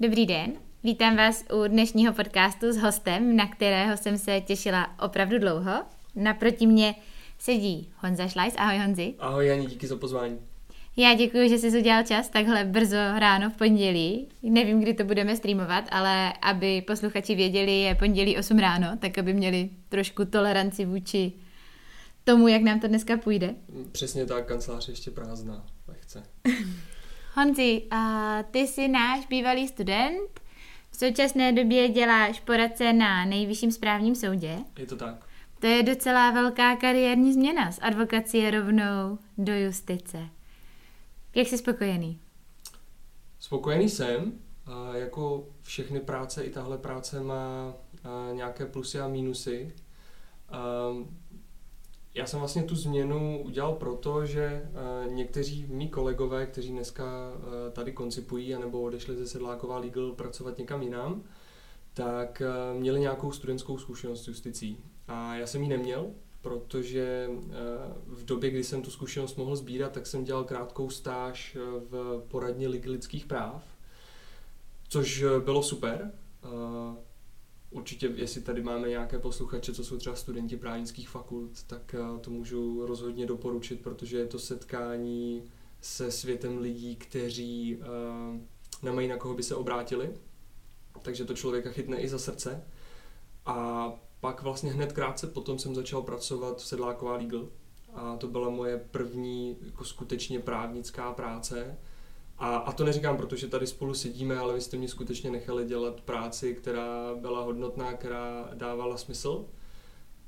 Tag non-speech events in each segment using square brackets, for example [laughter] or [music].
Dobrý den, vítám vás u dnešního podcastu s hostem, na kterého jsem se těšila opravdu dlouho. Naproti mě sedí Honza Šlajs. Ahoj Honzi. Ahoj Jani, díky za pozvání. Já děkuji, že jsi udělal čas takhle brzo ráno v pondělí. Nevím, kdy to budeme streamovat, ale aby posluchači věděli, je pondělí 8 ráno, tak aby měli trošku toleranci vůči tomu, jak nám to dneska půjde. Přesně tak, kancelář ještě prázdná, lehce. [laughs] Honzi, a ty jsi náš bývalý student, v současné době děláš poradce na nejvyšším správním soudě. Je to tak. To je docela velká kariérní změna z advokacie rovnou do justice. Jak jsi spokojený? Spokojený jsem. A jako všechny práce, i tahle práce má nějaké plusy a mínusy. Já jsem vlastně tu změnu udělal proto, že někteří mý kolegové, kteří dneska tady koncipují anebo odešli ze Sedláková Legal pracovat někam jinam, tak měli nějakou studentskou zkušenost s justicí. A já jsem ji neměl, protože eh, v době, kdy jsem tu zkušenost mohl sbírat, tak jsem dělal krátkou stáž eh, v poradně Ligy lidských práv, což eh, bylo super. Určitě, jestli tady máme nějaké posluchače, co jsou třeba studenti právnických fakult, tak to můžu rozhodně doporučit, protože je to setkání se světem lidí, kteří nemají na koho by se obrátili. Takže to člověka chytne i za srdce. A pak vlastně hned krátce potom jsem začal pracovat v Sedláková Legal a to byla moje první jako skutečně právnická práce. A, a to neříkám, protože tady spolu sedíme, ale vy jste mě skutečně nechali dělat práci, která byla hodnotná, která dávala smysl.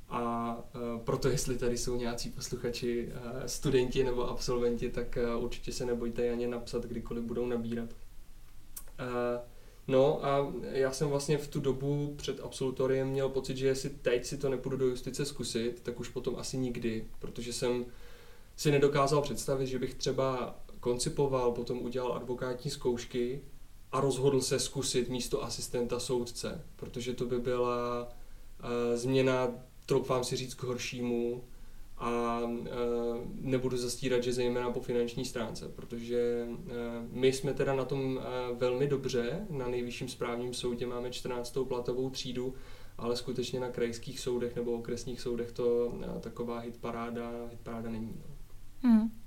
A uh, proto, jestli tady jsou nějací posluchači, uh, studenti nebo absolventi, tak uh, určitě se nebojte ani napsat, kdykoliv budou nabírat. No a já jsem vlastně v tu dobu před absolutoriem měl pocit, že jestli teď si to nepůjdu do justice zkusit, tak už potom asi nikdy, protože jsem si nedokázal představit, že bych třeba koncipoval, potom udělal advokátní zkoušky a rozhodl se zkusit místo asistenta soudce, protože to by byla uh, změna, troufám si říct, k horšímu, a e, nebudu zastírat, že zejména po finanční stránce, protože e, my jsme teda na tom e, velmi dobře, na nejvyšším správním soudě máme 14. platovou třídu, ale skutečně na krajských soudech nebo okresních soudech to taková hitparáda, hitparáda není. No. Hmm.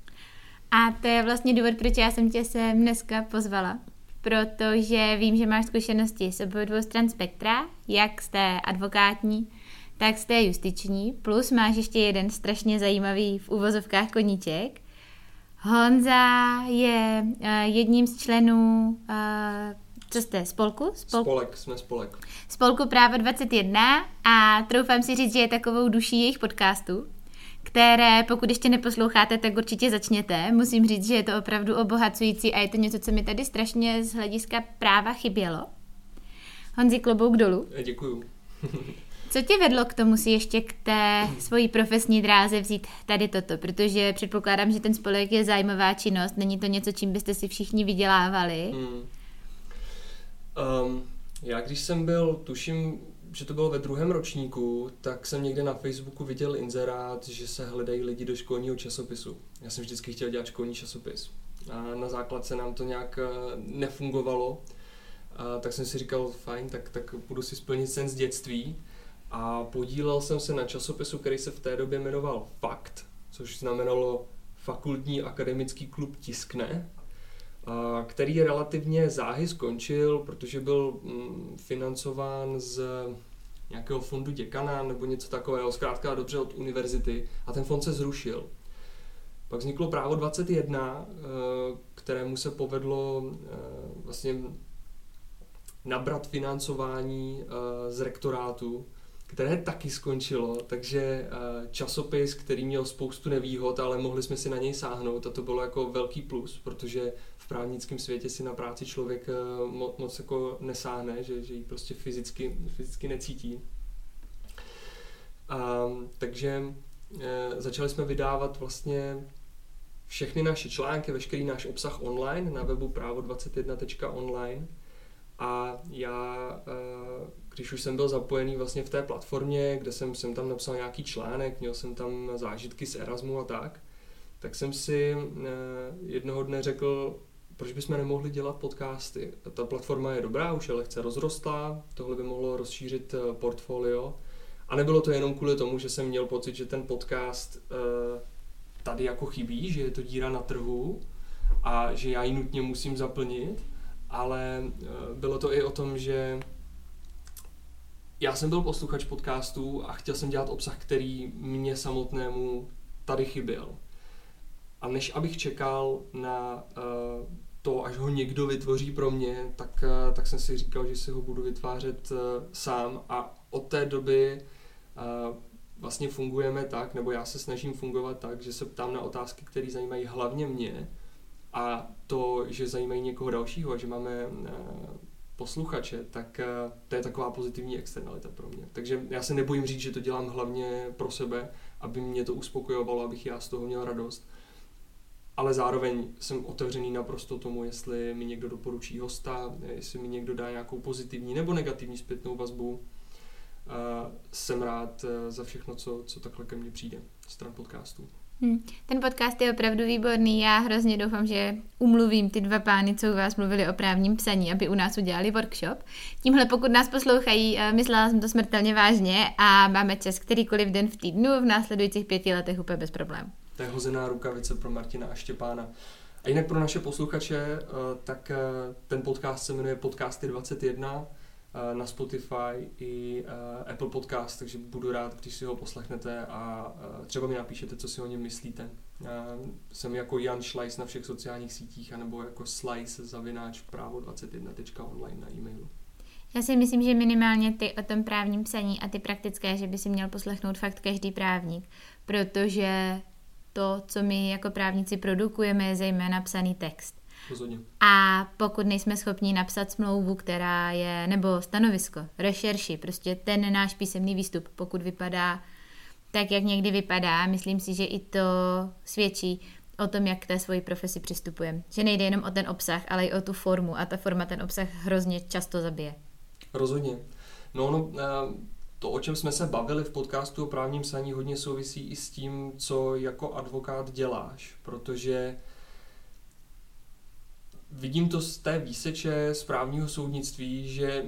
A to je vlastně důvod, proč já jsem tě sem dneska pozvala, protože vím, že máš zkušenosti s obou dvou stran spektra, jak z té advokátní, tak jste justiční, plus máš ještě jeden strašně zajímavý v úvozovkách koníček. Honza je uh, jedním z členů, uh, co jste, spolku? Spol... Spolek, jsme spolek. Spolku Právo 21 a troufám si říct, že je takovou duší jejich podcastu, které pokud ještě neposloucháte, tak určitě začněte. Musím říct, že je to opravdu obohacující a je to něco, co mi tady strašně z hlediska práva chybělo. Honzi, klobouk dolů. Děkuju. [laughs] Co tě vedlo k tomu si ještě k té svojí profesní dráze vzít tady toto? Protože předpokládám, že ten spolek je zájmová činnost, není to něco, čím byste si všichni vydělávali. Hmm. Um, já když jsem byl, tuším, že to bylo ve druhém ročníku, tak jsem někde na Facebooku viděl inzerát, že se hledají lidi do školního časopisu. Já jsem vždycky chtěl dělat školní časopis. A na základce nám to nějak eh, nefungovalo. A tak jsem si říkal, fajn, tak, tak budu si splnit sen z dětství a podílel jsem se na časopisu, který se v té době jmenoval Fakt, což znamenalo Fakultní akademický klub Tiskne, který relativně záhy skončil, protože byl mm, financován z nějakého fondu děkana nebo něco takového, zkrátka dobře od univerzity a ten fond se zrušil. Pak vzniklo právo 21, eh, kterému se povedlo eh, vlastně nabrat financování eh, z rektorátu které taky skončilo, takže časopis, který měl spoustu nevýhod, ale mohli jsme si na něj sáhnout a to bylo jako velký plus, protože v právnickém světě si na práci člověk eh, moc, jako nesáhne, že, že ji prostě fyzicky, fyzicky necítí. A, takže e, začali jsme vydávat vlastně všechny naše články, veškerý náš obsah online na webu právo21.online a já e, když už jsem byl zapojený vlastně v té platformě, kde jsem, jsem tam napsal nějaký článek, měl jsem tam zážitky z Erasmu a tak, tak jsem si jednoho dne řekl, proč bychom nemohli dělat podcasty? Ta platforma je dobrá, už je lehce rozrostlá, tohle by mohlo rozšířit eh, portfolio. A nebylo to jenom kvůli tomu, že jsem měl pocit, že ten podcast uh, tady jako chybí, že je to díra na trhu a že já ji nutně musím zaplnit, ale uh, bylo to i o tom, že já jsem byl posluchač podcastů a chtěl jsem dělat obsah, který mě samotnému tady chyběl. A než abych čekal na to, až ho někdo vytvoří pro mě, tak, uh, tak jsem si říkal, že si ho budu vytvářet uh, sám a od té doby uh, vlastně fungujeme tak, nebo já se snažím fungovat tak, že se ptám na otázky, které zajímají hlavně mě a to, že zajímají někoho dalšího a že máme posluchače, tak to je taková pozitivní externalita pro mě. Takže já se nebojím říct, že to dělám hlavně pro sebe, aby mě to uspokojovalo, abych já z toho měl radost ale zároveň jsem otevřený naprosto tomu, jestli mi někdo doporučí hosta, jestli mi někdo dá nějakou pozitivní nebo negativní zpětnou vazbu. Uh, jsem rád uh, za všechno, co, co takhle ke mně přijde stran podcastů. Hmm. Ten podcast je opravdu výborný. Já hrozně doufám, že umluvím ty dva pány, co u vás mluvili o právním psaní, aby u nás udělali workshop. Tímhle, pokud nás poslouchají, eh, myslela jsem to smrtelně vážně a máme čas kterýkoliv den v týdnu v následujících pěti letech úplně bez problémů. To je hozená rukavice pro Martina a Štěpána. A jinak pro naše posluchače, eh, tak eh, ten podcast se jmenuje Podcasty 21 eh, na Spotify i Apple Podcast, takže budu rád, když si ho poslechnete a třeba mi napíšete, co si o něm myslíte. Jsem jako Jan Schleiss na všech sociálních sítích, anebo jako Slice zavináč právo21.online na e-mailu. Já si myslím, že minimálně ty o tom právním psaní a ty praktické, že by si měl poslechnout fakt každý právník, protože to, co my jako právníci produkujeme, je zejména psaný text. Rozhodně. A pokud nejsme schopni napsat smlouvu, která je, nebo stanovisko, rešerši, prostě ten náš písemný výstup, pokud vypadá tak, jak někdy vypadá, myslím si, že i to svědčí o tom, jak k té svoji profesi přistupujeme. Že nejde jenom o ten obsah, ale i o tu formu a ta forma ten obsah hrozně často zabije. Rozhodně. No, no, to, o čem jsme se bavili v podcastu o právním psaní, hodně souvisí i s tím, co jako advokát děláš, protože vidím to z té výseče správního soudnictví, že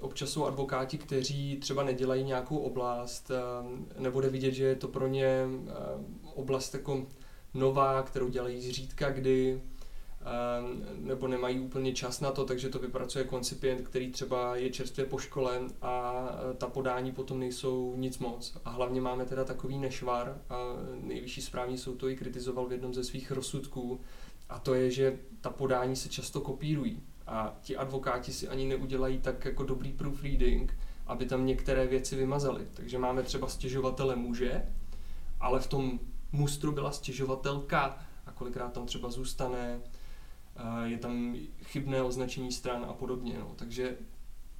občas jsou advokáti, kteří třeba nedělají nějakou oblast, um, nebude vidět, že je to pro ně oblast jako nová, kterou dělají zřídka kdy, nebo nemají úplně čas na to, takže to vypracuje koncipient, který třeba je čerstvě po škole a e, ta podání potom nejsou nic moc. A hlavně máme teda takový nešvar a nejvyšší správní soud to i kritizoval v jednom ze svých rozsudků a to je, že ta podání se často kopírují a ti advokáti si ani neudělají tak jako dobrý proofreading, aby tam některé věci vymazali. Takže máme třeba stěžovatele muže, ale v tom mustru byla stěžovatelka a kolikrát tam třeba zůstane je tam chybné označení stran a podobně. No. Takže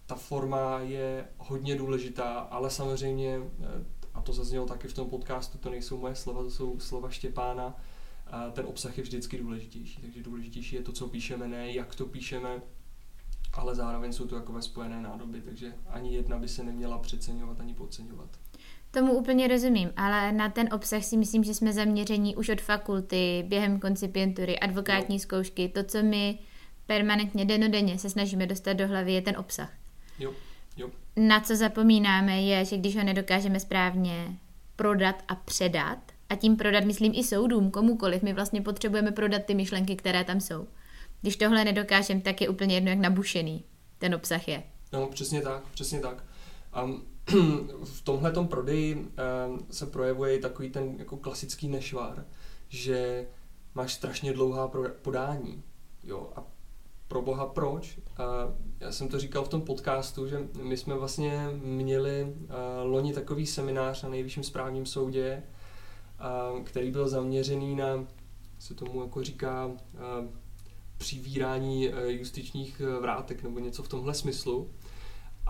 ta forma je hodně důležitá, ale samozřejmě, eh, a to zaznělo taky v tom podcastu, to nejsou moje slova, to jsou slova Štěpána, ten obsah je vždycky důležitější. Takže důležitější je to, co píšeme, ne jak to píšeme, ale zároveň jsou to takové spojené nádoby, takže ani jedna by se neměla přeceňovat ani podceňovat. Tomu úplně rozumím, ale na ten obsah si myslím, že jsme zaměření už od fakulty, během koncipientury, advokátní no. zkoušky. To, co my permanentně, denodenně se snažíme dostat do hlavy, je ten obsah. Jo. Jo. Na co zapomínáme je, že když ho nedokážeme správně prodat a předat, a tím prodat myslím i soudům, komukoliv, my vlastně potřebujeme prodat ty myšlenky, které tam jsou. Když tohle nedokážeme, tak je úplně jedno, jak nabušený ten obsah je. No, přesně tak, přesně tak. Um, [clears throat] v tomhle prodeji um, se projevuje takový ten jako klasický nešvar, že máš strašně dlouhá podání. Jo, a pro boha proč? Uh, já jsem to říkal v tom podcastu, že my jsme vlastně měli uh, loni takový seminář na nejvyšším správním soudě, uh, který byl zaměřený na, se tomu jako říká, přivírání justičních vrátek nebo něco v tomhle smyslu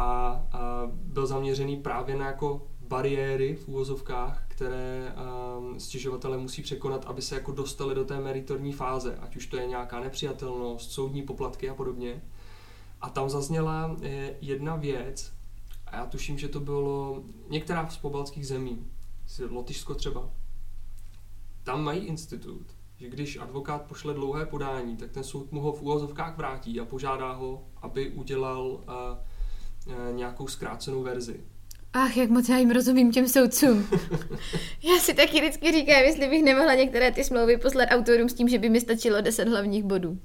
a, a byl zaměřený právě na jako bariéry v úvozovkách, které um, stěžovatele musí překonat, aby se jako dostali do té meritorní fáze, ať už to je nějaká nepřijatelnost, soudní poplatky a podobně. A tam zazněla eh, jedna věc, a já tuším, že to bylo některá z pobaltských zemí, Lotyšsko třeba. Tam mají institut, že když advokát pošle dlouhé podání, tak ten soud mu ho v úvozovkách vrátí a požádá ho, aby udělal uh, nějakou zkrácenou verzi. Ach, jak moc já jim rozumím těm soudcům. [laughs] já si taky vždycky říkám, jestli bych nemohla některé ty smlouvy poslat autorům s tím, že by mi stačilo 10 hlavních bodů.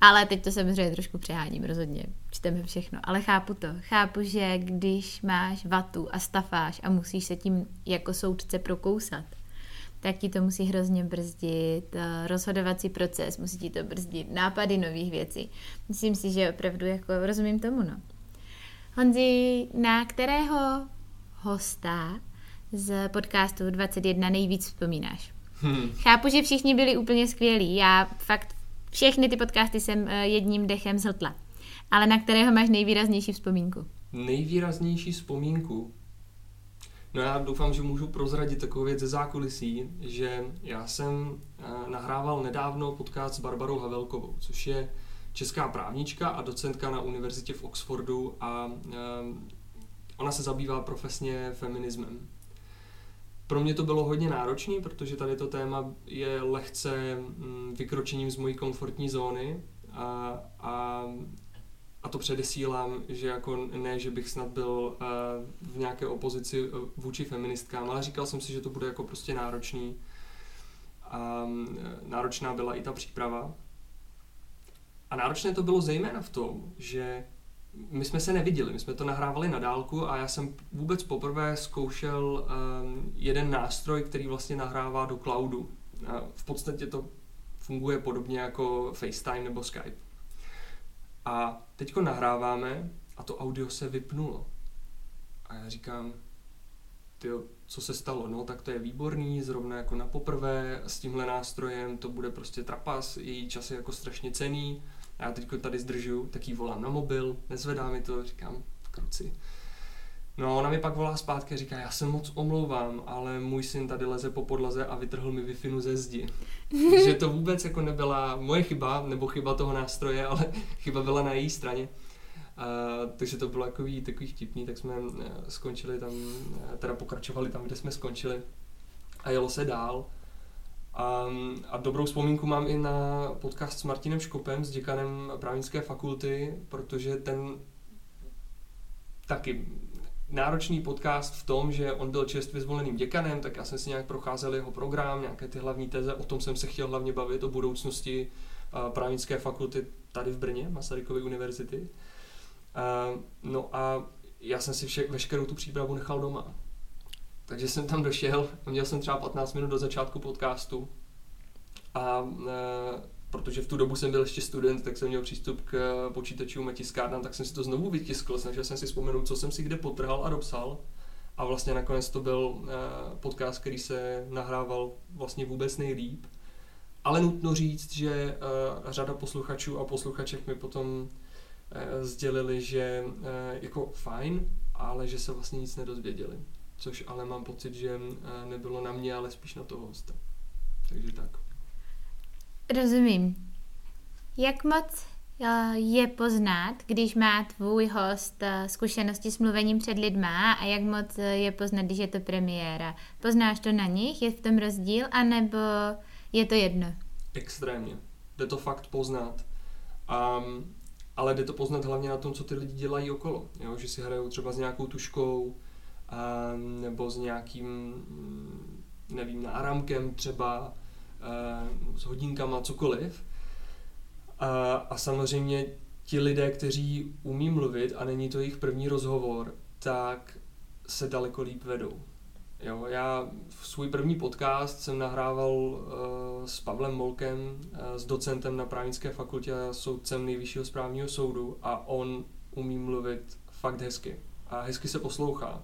Ale teď to samozřejmě trošku přeháním, rozhodně. Čteme všechno. Ale chápu to. Chápu, že když máš vatu a stafáž a musíš se tím jako soudce prokousat, tak ti to musí hrozně brzdit eh, rozhodovací proces, musí ti to brzdit nápady nových věcí. Myslím si, že opravdu jako rozumím tomu, no. Honzi, na kterého hosta z podcastu 21 nejvíc vzpomínáš? Hmm. Chápu, že všichni byli úplně skvělí. Já fakt všechny ty podcasty jsem eh, jedním dechem zhltla. Ale na kterého máš nejvýraznější vzpomínku? Nejvýraznější vzpomínku? No já doufám, že můžu prozradit takovou věc ze zákulisí, že já jsem eh, nahrával nedávno podcast s Barbarou Havelkovou, což je česká právnička a docentka na univerzitě v Oxfordu a eh, ona se zabývá profesně feminismem. Pro mě to bylo hodně náročné, protože tady to téma je lehce mm, vykročením z mojí komfortní zóny a, a a to předesílám, že jako ne, že bych snad byl uh, v nějaké opozici uh, vůči feministkám, ale říkal jsem si, že to bude jako prostě náročný. A um, náročná byla i ta příprava. A náročné to bylo zejména v tom, že my jsme se neviděli, my jsme to nahrávali na dálku a já jsem vůbec poprvé zkoušel um, jeden nástroj, který vlastně nahrává do cloudu. A v podstatě to funguje podobně jako FaceTime nebo Skype. A teďko nahráváme a to audio se vypnulo. A já říkám, tyjo, co se stalo? No tak to je výborný, zrovna jako na poprvé s tímhle nástrojem, to bude prostě trapas, její čas je jako strašně cený. A já teďko tady zdržuju, tak jí volám na mobil, nezvedá mi to, říkám, kruci. No a ona mi pak volá zpátky a říká, já se moc omlouvám, ale můj syn tady leze po podlaze a vytrhl mi wi ze zdi. [laughs] že to vůbec jako nebyla moje chyba, nebo chyba toho nástroje, ale [laughs] chyba byla na její straně. Uh, takže to bylo takový, takový vtipný, tak jsme uh, skončili tam, uh, teda pokračovali tam, kde jsme skončili a jelo se dál. A, a dobrou vzpomínku mám i na podcast s Martinem Škopem, s děkanem právnické fakulty, protože ten taky náročný podcast v tom, že on byl čerstvě zvoleným děkanem, tak já jsem si nějak procházel jeho program, nějaké ty hlavní teze, o tom jsem se chtěl hlavně bavit, o budoucnosti právnické fakulty tady v Brně, Masarykovy univerzity. No a já jsem si vše, veškerou tu přípravu nechal doma. Takže jsem tam došel, měl jsem třeba 15 minut do začátku podcastu a protože v tu dobu jsem byl ještě student, tak jsem měl přístup k počítačům a tiskárnám, tak jsem si to znovu vytiskl, snažil jsem si vzpomenout, co jsem si kde potrhal a dopsal. A vlastně nakonec to byl eh, podcast, který se nahrával vlastně vůbec nejlíp. Ale nutno říct, že eh, řada posluchačů a posluchaček mi potom sdělili, že jako fajn, ale že se vlastně nic nedozvěděli. Což ale mám pocit, že nebylo na mě, ale spíš na toho hosta. Takže tak. Rozumím. Jak moc eh, je poznat, když má tvůj host eh, zkušenosti s mluvením před lidma a jak moc eh, je poznat, když je to premiéra? Poznáš to na nich? Je v tom rozdíl? anebo je to jedno? Extrémně. Jde to fakt poznat. Um, ale jde to poznat hlavně na tom, co ty lidi dělají okolo. Jo? Že si hrajou třeba s nějakou tuškou nebo s nějakým, nevím, náramkem třeba Eh, s hodinkama, cokoliv. A, a samozřejmě ti lidé, kteří umí mluvit a není to jejich první rozhovor, tak se daleko líp vedou. Jo, já svůj první podcast jsem nahrával uh, s Pavlem Molkem, uh, s docentem na právnické fakultě a soudcem nejvyššího správního soudu a on umí mluvit fakt hezky a hezky se poslouchá.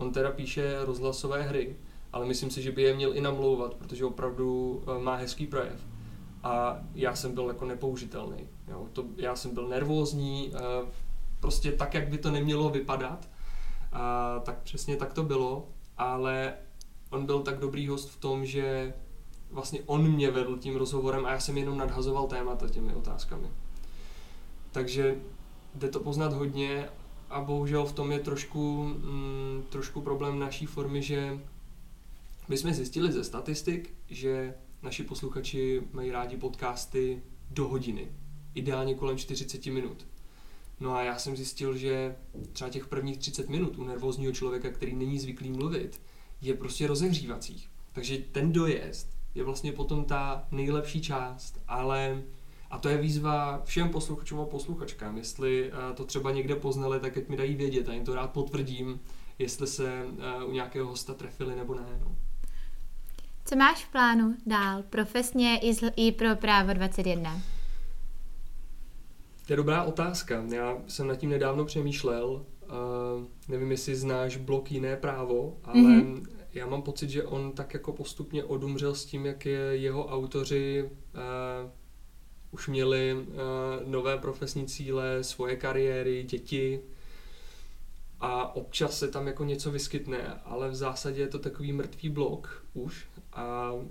On teda píše rozhlasové hry, ale myslím si, že by je měl i namlouvat, protože opravdu eh, má hezký projev. A já jsem byl jako nepoužitelný. Jo. To, já jsem byl nervózní, eh, prostě tak, jak by to nemělo vypadat, a, tak přesně tak to bylo, ale on byl tak dobrý host v tom, že vlastně on mě vedl tím rozhovorem a já jsem jenom nadhazoval témata těmi otázkami. Takže jde to poznat hodně a bohužel v tom je trošku, mm, trošku problém naší formy, že my jsme zjistili ze statistik, že naši posluchači mají rádi podcasty do hodiny, ideálně kolem 40 minut. No a já jsem zjistil, že třeba těch prvních 30 minut u nervózního člověka, který není zvyklý mluvit, je prostě rozehřívacích. Takže ten dojezd je vlastně potom ta nejlepší část, ale a to je výzva všem posluchačům a posluchačkám. Jestli eh, to třeba někde poznali, tak ať mi dají vědět a jim to rád potvrdím, jestli se eh, u nějakého hosta trefili nebo ne. No. Co máš v plánu dál, profesně i, pro právo 21? To je dobrá otázka. Já jsem nad tím nedávno přemýšlel. Uh, nevím, jestli znáš blok Jiné právo, ale mm-hmm. já mám pocit, že on tak jako postupně odumřel s tím, jak je jeho autoři uh, už měli uh, nové profesní cíle, svoje kariéry, děti. A občas se tam jako něco vyskytne, ale v zásadě je to takový mrtvý blok už. A uh,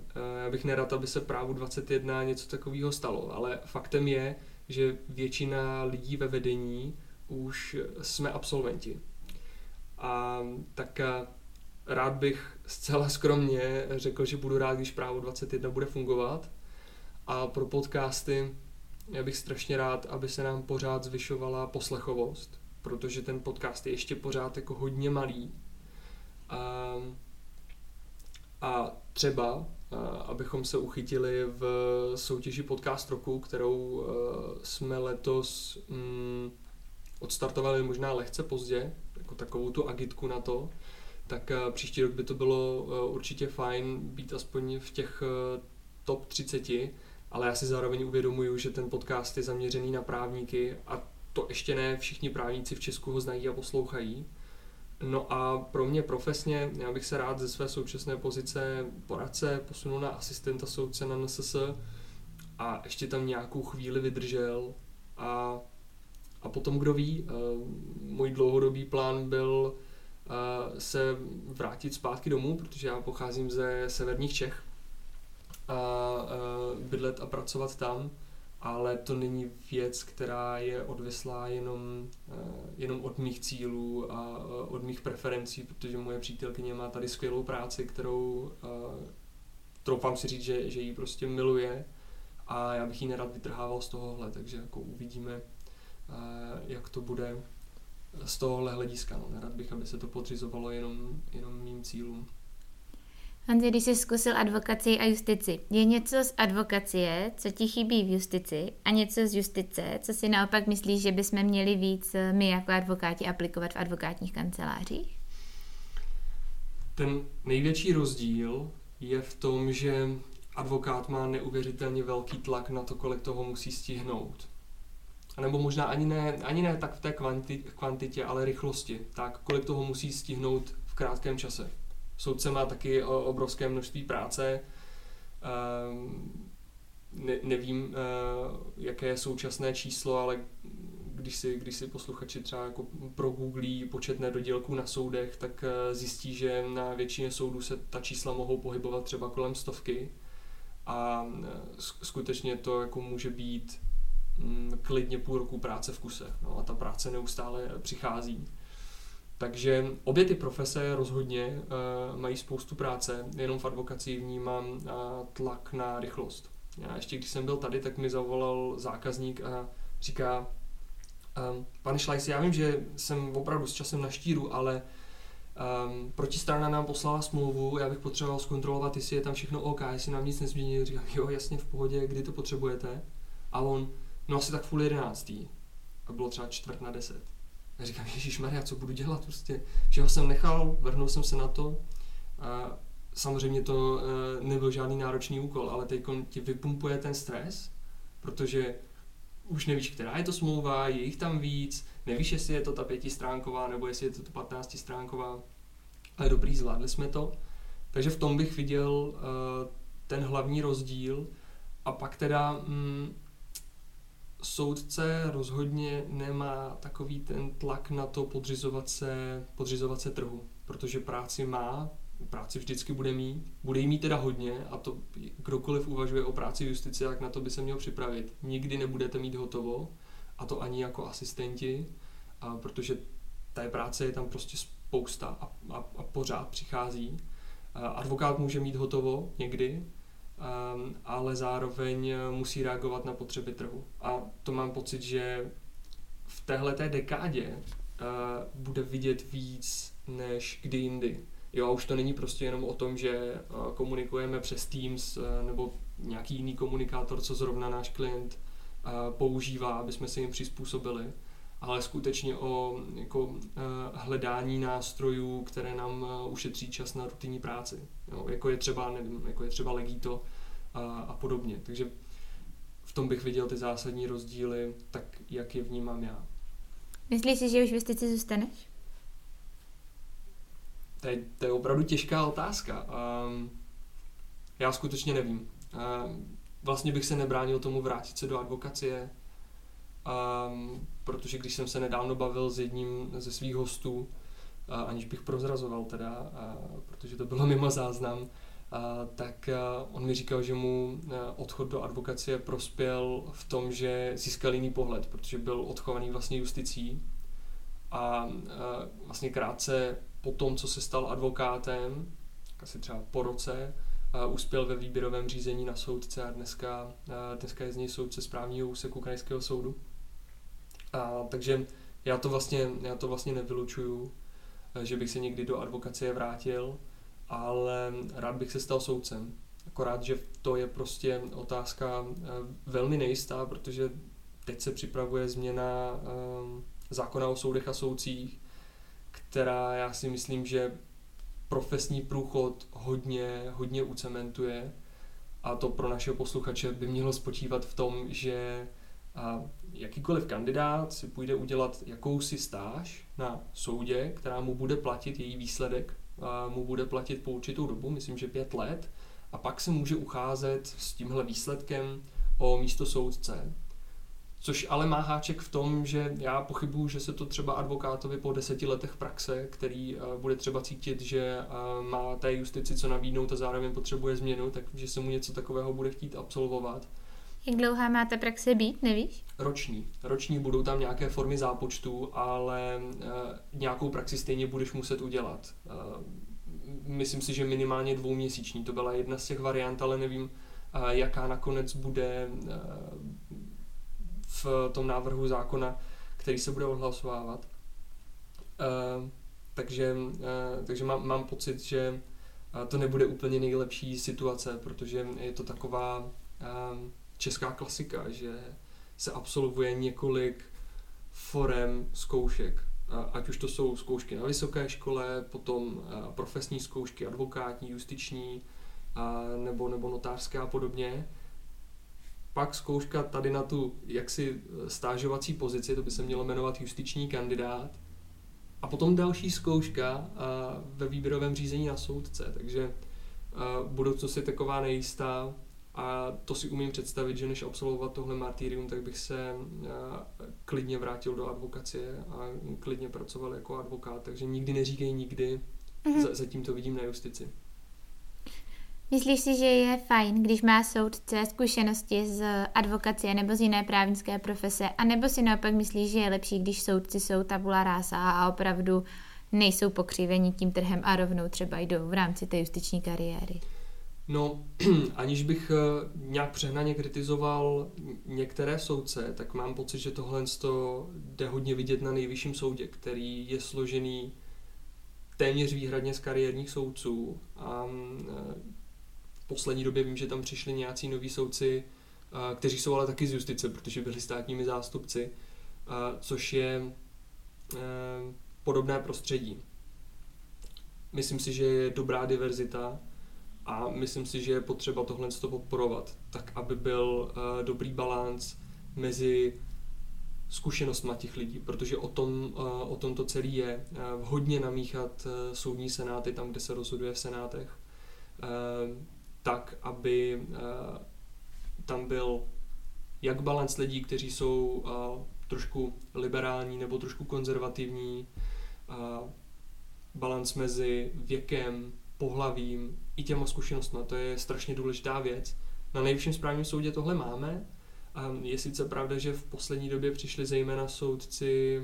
já bych nerad, aby se právu 21 něco takového stalo, ale faktem je, že většina lidí ve vedení už jsme absolventi. A tak uh, rád bych zcela skromně řekl, že budu rád, když právo 21 bude fungovat, a pro podcasty já bych strašně rád, aby se nám pořád zvyšovala poslechovost, protože ten podcast je ještě pořád jako hodně malý. A, a třeba, a, abychom se uchytili v soutěži Podcast roku, kterou a, jsme letos mm, odstartovali možná lehce pozdě, jako takovou tu agitku na to, tak a, příští rok by to bylo určitě fajn být aspoň v těch top 30 ale já si zároveň uvědomuju, že ten podcast je zaměřený na právníky a to ještě ne všichni právníci v Česku ho znají a poslouchají. No a pro mě profesně, já bych se rád ze své současné pozice poradce posunul na asistenta soudce na NSS a ještě tam nějakou chvíli vydržel a, a potom kdo ví, uh, můj dlouhodobý plán byl uh, se vrátit zpátky domů, protože já pocházím ze severních Čech, a bydlet a pracovat tam, ale to není věc, která je odvislá jenom, jenom od mých cílů a od mých preferencí, protože moje přítelkyně má tady skvělou práci, kterou troufám si říct, že, že ji prostě miluje a já bych ji nerad vytrhával z tohohle, takže jako uvidíme, jak to bude z tohohle hlediska. No. Nerad bych, aby se to podřizovalo jenom, jenom mým cílům. Honzi, když jsi zkusil advokaci a justici, je něco z advokacie, co ti chybí v justici a něco z justice, co si naopak myslíš, že bychom měli víc eh, my jako advokáti aplikovat v advokátních kancelářích? Ten největší rozdíl je v tom, že advokát má neuvěřitelně velký tlak na to, kolik toho musí stihnout. A nebo možná ani ne, ani ne tak v té kvantitě, ale rychlosti. Tak, kolik toho musí stihnout v krátkém čase. Soudce má taky obrovské množství práce. Ehm, ne, nevím, eh, jaké je současné číslo, ale když si, když si posluchači třeba jako progooglí počet nedodělků na soudech, tak eh, zjistí, že na většině soudů se ta čísla mohou pohybovat třeba kolem stovky a eh, skutečně to jako může být mm, klidně půl roku práce v kuse. No a ta práce neustále přichází. Takže obě ty profese rozhodně uh, mají spoustu práce, jenom v advokaci vnímám uh, tlak na rychlost. Já ještě když jsem byl tady, tak mi zavolal zákazník a říká, um, pane Šlajs, já vím, že jsem opravdu s časem na štíru, ale um, protistrana nám poslala smlouvu, já bych potřeboval zkontrolovat, jestli je tam všechno OK, jestli nám nic nezmění. Říkám, jo, jasně, v pohodě, kdy to potřebujete? A on, no asi tak půl jedenáctý. A bylo třeba čtvrt na deset. A říkám, Ježíš Maria, co budu dělat prostě. Že ho jsem nechal, vrhnul jsem se na to. A samozřejmě to e, nebyl žádný náročný úkol, ale teď ti vypumpuje ten stres, protože už nevíš, která je to smlouva, je jich tam víc, nevíš, jestli je to ta pětistránková nebo jestli je to ta patnáctistránková. Ale dobrý, zvládli jsme to. Takže v tom bych viděl uh, ten hlavní rozdíl. A pak teda mm, soudce rozhodně nemá takový ten tlak na to podřizovat se, podřizovat se trhu, protože práci má, práci vždycky bude mít, bude jí mít teda hodně a to kdokoliv uvažuje o práci v justici, jak na to by se měl připravit. Nikdy nebudete mít hotovo a to ani jako asistenti, a protože té práce je tam prostě spousta a, a, a pořád přichází. Advokát může mít hotovo někdy, ale zároveň musí reagovat na potřeby trhu. A to mám pocit, že v téhle té dekádě bude vidět víc než kdy jindy. Jo, a už to není prostě jenom o tom, že komunikujeme přes Teams nebo nějaký jiný komunikátor, co zrovna náš klient používá, aby jsme se jim přizpůsobili, ale skutečně o jako, hledání nástrojů, které nám ušetří čas na rutinní práci. Jo, jako je třeba, nevím, jako je třeba Legito a, a podobně. Takže v tom bych viděl ty zásadní rozdíly, tak jak je vnímám já. Myslíš si, že už v justici zůstaneš? To je, to je opravdu těžká otázka. Um, já skutečně nevím. Um, vlastně bych se nebránil tomu vrátit se do advokacie, um, protože když jsem se nedávno bavil s jedním ze svých hostů, uh, aniž bych prozrazoval teda, uh, protože to bylo mimo záznam, uh, tak uh, on mi říkal, že mu odchod do advokacie prospěl v tom, že získal jiný pohled, protože byl odchovaný vlastně justicí a uh, vlastně krátce po tom, co se stal advokátem, asi třeba po roce, uh, uspěl ve výběrovém řízení na soudce a dneska, uh, dneska je z něj soudce správního úseku krajského soudu. A, takže já to vlastně, já to vlastně nevylučuju, že bych se někdy do advokacie vrátil, ale rád bych se stal soudcem. Akorát, že to je prostě otázka velmi nejistá, protože teď se připravuje změna zákona o soudech a soudcích, která já si myslím, že profesní průchod hodně, hodně ucementuje a to pro našeho posluchače by mělo spočívat v tom, že jakýkoliv kandidát si půjde udělat jakousi stáž na soudě, která mu bude platit její výsledek, mu bude platit po určitou dobu, myslím, že pět let, a pak se může ucházet s tímhle výsledkem o místo soudce. Což ale má háček v tom, že já pochybuju, že se to třeba advokátovi po deseti letech praxe, který uh, bude třeba cítit, že uh, má té justici co nabídnout a zároveň potřebuje změnu, takže se mu něco takového bude chtít absolvovat. Jak dlouhá máte praxe být, nevíš? Roční. Roční budou tam nějaké formy zápočtu, ale uh, nějakou praxi stejně budeš muset udělat. Uh, myslím si, že minimálně dvouměsíční. To byla jedna z těch variant, ale nevím, uh, jaká nakonec bude uh, v tom návrhu zákona, který se bude odhlasovávat. Uh, takže uh, takže mám, mám pocit, že to nebude úplně nejlepší situace, protože je to taková uh, česká klasika, že se absolvuje několik forem zkoušek. Ať už to jsou zkoušky na vysoké škole, potom profesní zkoušky, advokátní, justiční, nebo, nebo notářské a podobně. Pak zkouška tady na tu jaksi eh, stážovací pozici, to by se mělo jmenovat justiční kandidát, a potom další zkouška eh, ve výběrovém řízení na soudce, takže budoucnost je taková nejistá a to si umím představit, že než absolvovat tohle martyrium, tak bych se klidně vrátil do advokacie a klidně pracoval jako advokát, takže nikdy neříkej nikdy, mm-hmm. zatím to vidím na justici. Myslíš si, že je fajn, když má soudce zkušenosti z advokacie nebo z jiné právnické profese, a nebo si naopak myslíš, že je lepší, když soudci jsou tabula rása a opravdu nejsou pokřiveni tím trhem a rovnou třeba jdou v rámci té justiční kariéry? No, [clears throat] aniž bych eh, nějak přehnaně kritizoval některé soudce, tak mám pocit, že tohle jde hodně vidět na nejvyšším soudě, který je složený téměř výhradně z kariérních soudců a eh, poslední době vím, že tam přišli nějací noví soudci, kteří jsou ale taky z justice, protože byli státními zástupci, což je podobné prostředí. Myslím si, že je dobrá diverzita a myslím si, že je potřeba tohle podporovat, tak aby byl e, dobrý balans mezi zkušenostma těch lidí, protože o tom, e, o tom to celý je. Hodně namíchat soudní senáty tam, kde se rozhoduje v senátech tak, aby uh, tam byl jak balans lidí, kteří jsou uh, trošku liberální nebo trošku konzervativní, uh, balans mezi věkem, pohlavím i těma zkušenostmi. To je strašně důležitá věc. Na nejvyšším správním soudě tohle máme. Um, je sice pravda, že v poslední době přišli zejména soudci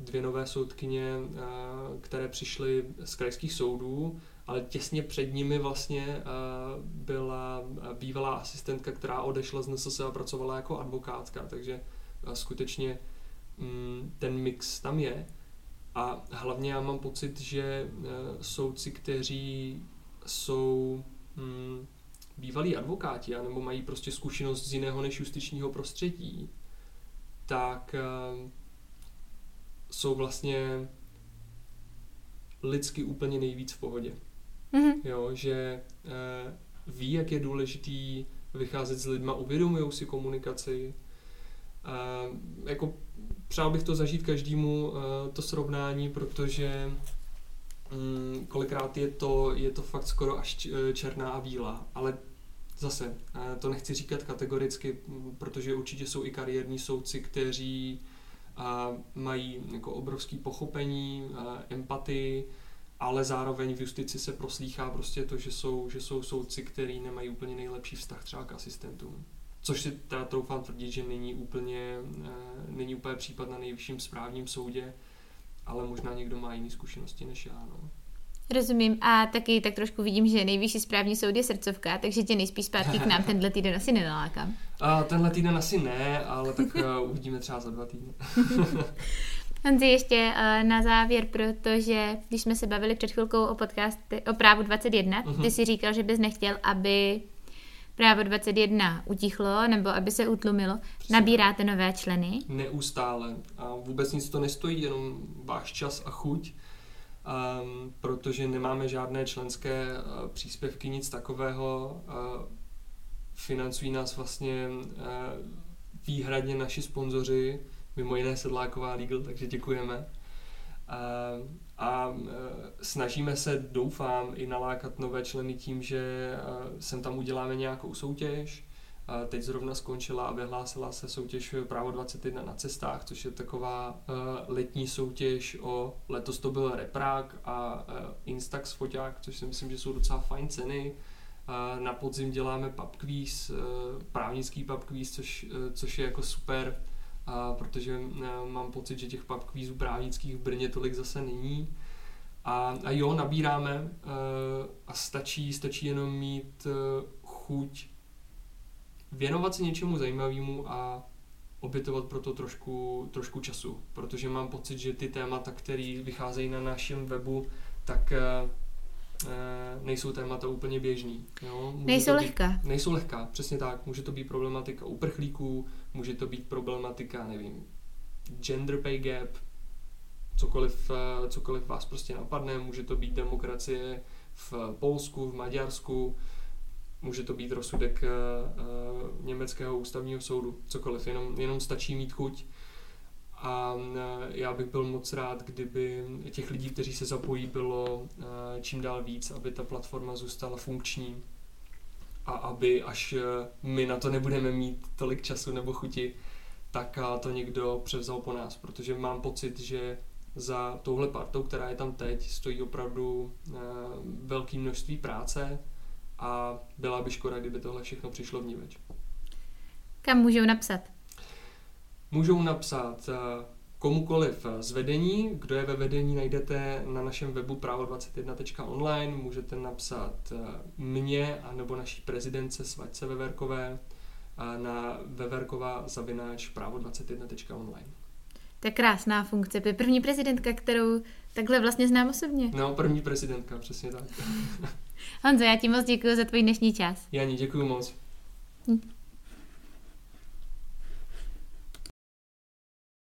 dvě nové soudkyně, které přišly z krajských soudů, ale těsně před nimi vlastně byla bývalá asistentka, která odešla z NSS a pracovala jako advokátka, takže skutečně mm, ten mix tam je. A hlavně já mám pocit, že soudci, kteří jsou mm, bývalí advokáti, nebo mají prostě zkušenost z jiného než justičního prostředí, tak uh, jsou vlastně lidsky úplně nejvíc v pohodě. Mm-hmm. Jo, že uh, ví, jak je důležitý vycházet s lidma, uvědomují si komunikaci. Jako přál bych to zažít každému uh, to srovnání, protože um, kolikrát je to, je to fakt skoro až černá a bílá, ale zase to nechci říkat kategoricky, protože určitě jsou i kariérní soudci, kteří mají jako obrovský pochopení, empatii, ale zároveň v justici se proslýchá prostě to, že jsou, že jsou soudci, kteří nemají úplně nejlepší vztah třeba k asistentům. Což si teda troufám tvrdit, že není úplně, není úplně případ na nejvyšším správním soudě, ale možná někdo má jiné zkušenosti než já. No. Rozumím a taky tak trošku vidím, že nejvyšší správní soud je srdcovka, takže tě nejspíš zpátky k nám [laughs] tenhle týden asi nenalákám. A tenhle týden asi ne, ale tak uh, [laughs] uvidíme třeba za dva týdny. [laughs] Honzi, ještě uh, na závěr, protože když jsme se bavili před chvilkou o podcasty, o právu 21, uh-huh. ty mhm. si říkal, že bys nechtěl, aby právo 21 utichlo nebo aby se utlumilo. Nabíráte nové členy? Neustále. A vůbec nic to nestojí, jenom váš čas a chuť um, protože nemáme žádné členské uh, příspěvky, nic takového. Uh, financují nás vlastně uh, výhradně naši sponzoři, mimo jiné Sedláková Legal, takže děkujeme. Uh, a uh, snažíme se, doufám, i nalákat nové členy tím, že uh, sem tam uděláme nějakou soutěž, Teď zrovna skončila a vyhlásila se soutěž Právo 21 na cestách, což je taková eh, letní soutěž o, letos to byl Reprák a Instax foťák, což si myslím, že jsou docela fajn ceny. Na podzim děláme pub quiz, právnický pub quiz, což, což je jako super, protože mám pocit, že těch pub quizů právnických v Brně tolik zase není. A, a jo, nabíráme a stačí, stačí jenom mít chuť věnovat se něčemu zajímavému a obětovat pro to trošku, trošku času, protože mám pocit, že ty témata, které vycházejí na našem webu, tak nejsou témata úplně běžný. Jo? Může nejsou být, lehká. Nejsou lehká, přesně tak. Může to být problematika uprchlíků, může to být problematika, nevím, gender pay gap, cokoliv, uh, cokoliv vás prostě napadne, může to být demokracie v Polsku, v Maďarsku, může to být rozsudek uh, německého ústavního soudu, cokoliv, jenom, jenom stačí mít chuť. A já bych byl moc rád, kdyby těch lidí, kteří se zapojí, bylo čím dál víc, aby ta platforma zůstala funkční a aby až my na to nebudeme mít tolik času nebo chuti, tak to někdo převzal po nás, protože mám pocit, že za touhle partou, která je tam teď, stojí opravdu velké množství práce, a byla by škoda, kdyby tohle všechno přišlo v ní več. Kam můžou napsat? Můžou napsat eh, komukoliv z vedení. Kdo je ve vedení, najdete na našem webu právo21.online. Můžete napsat eh, mě anebo naší prezidence Svaďce Veverkové eh, na veverková zavináč právo21.online. To je krásná funkce. To je první prezidentka, kterou takhle vlastně znám osobně. No, první prezidentka, přesně tak. [laughs] Honzo, já ti moc děkuji za tvůj dnešní čas. Jani, děkuji moc. Hm.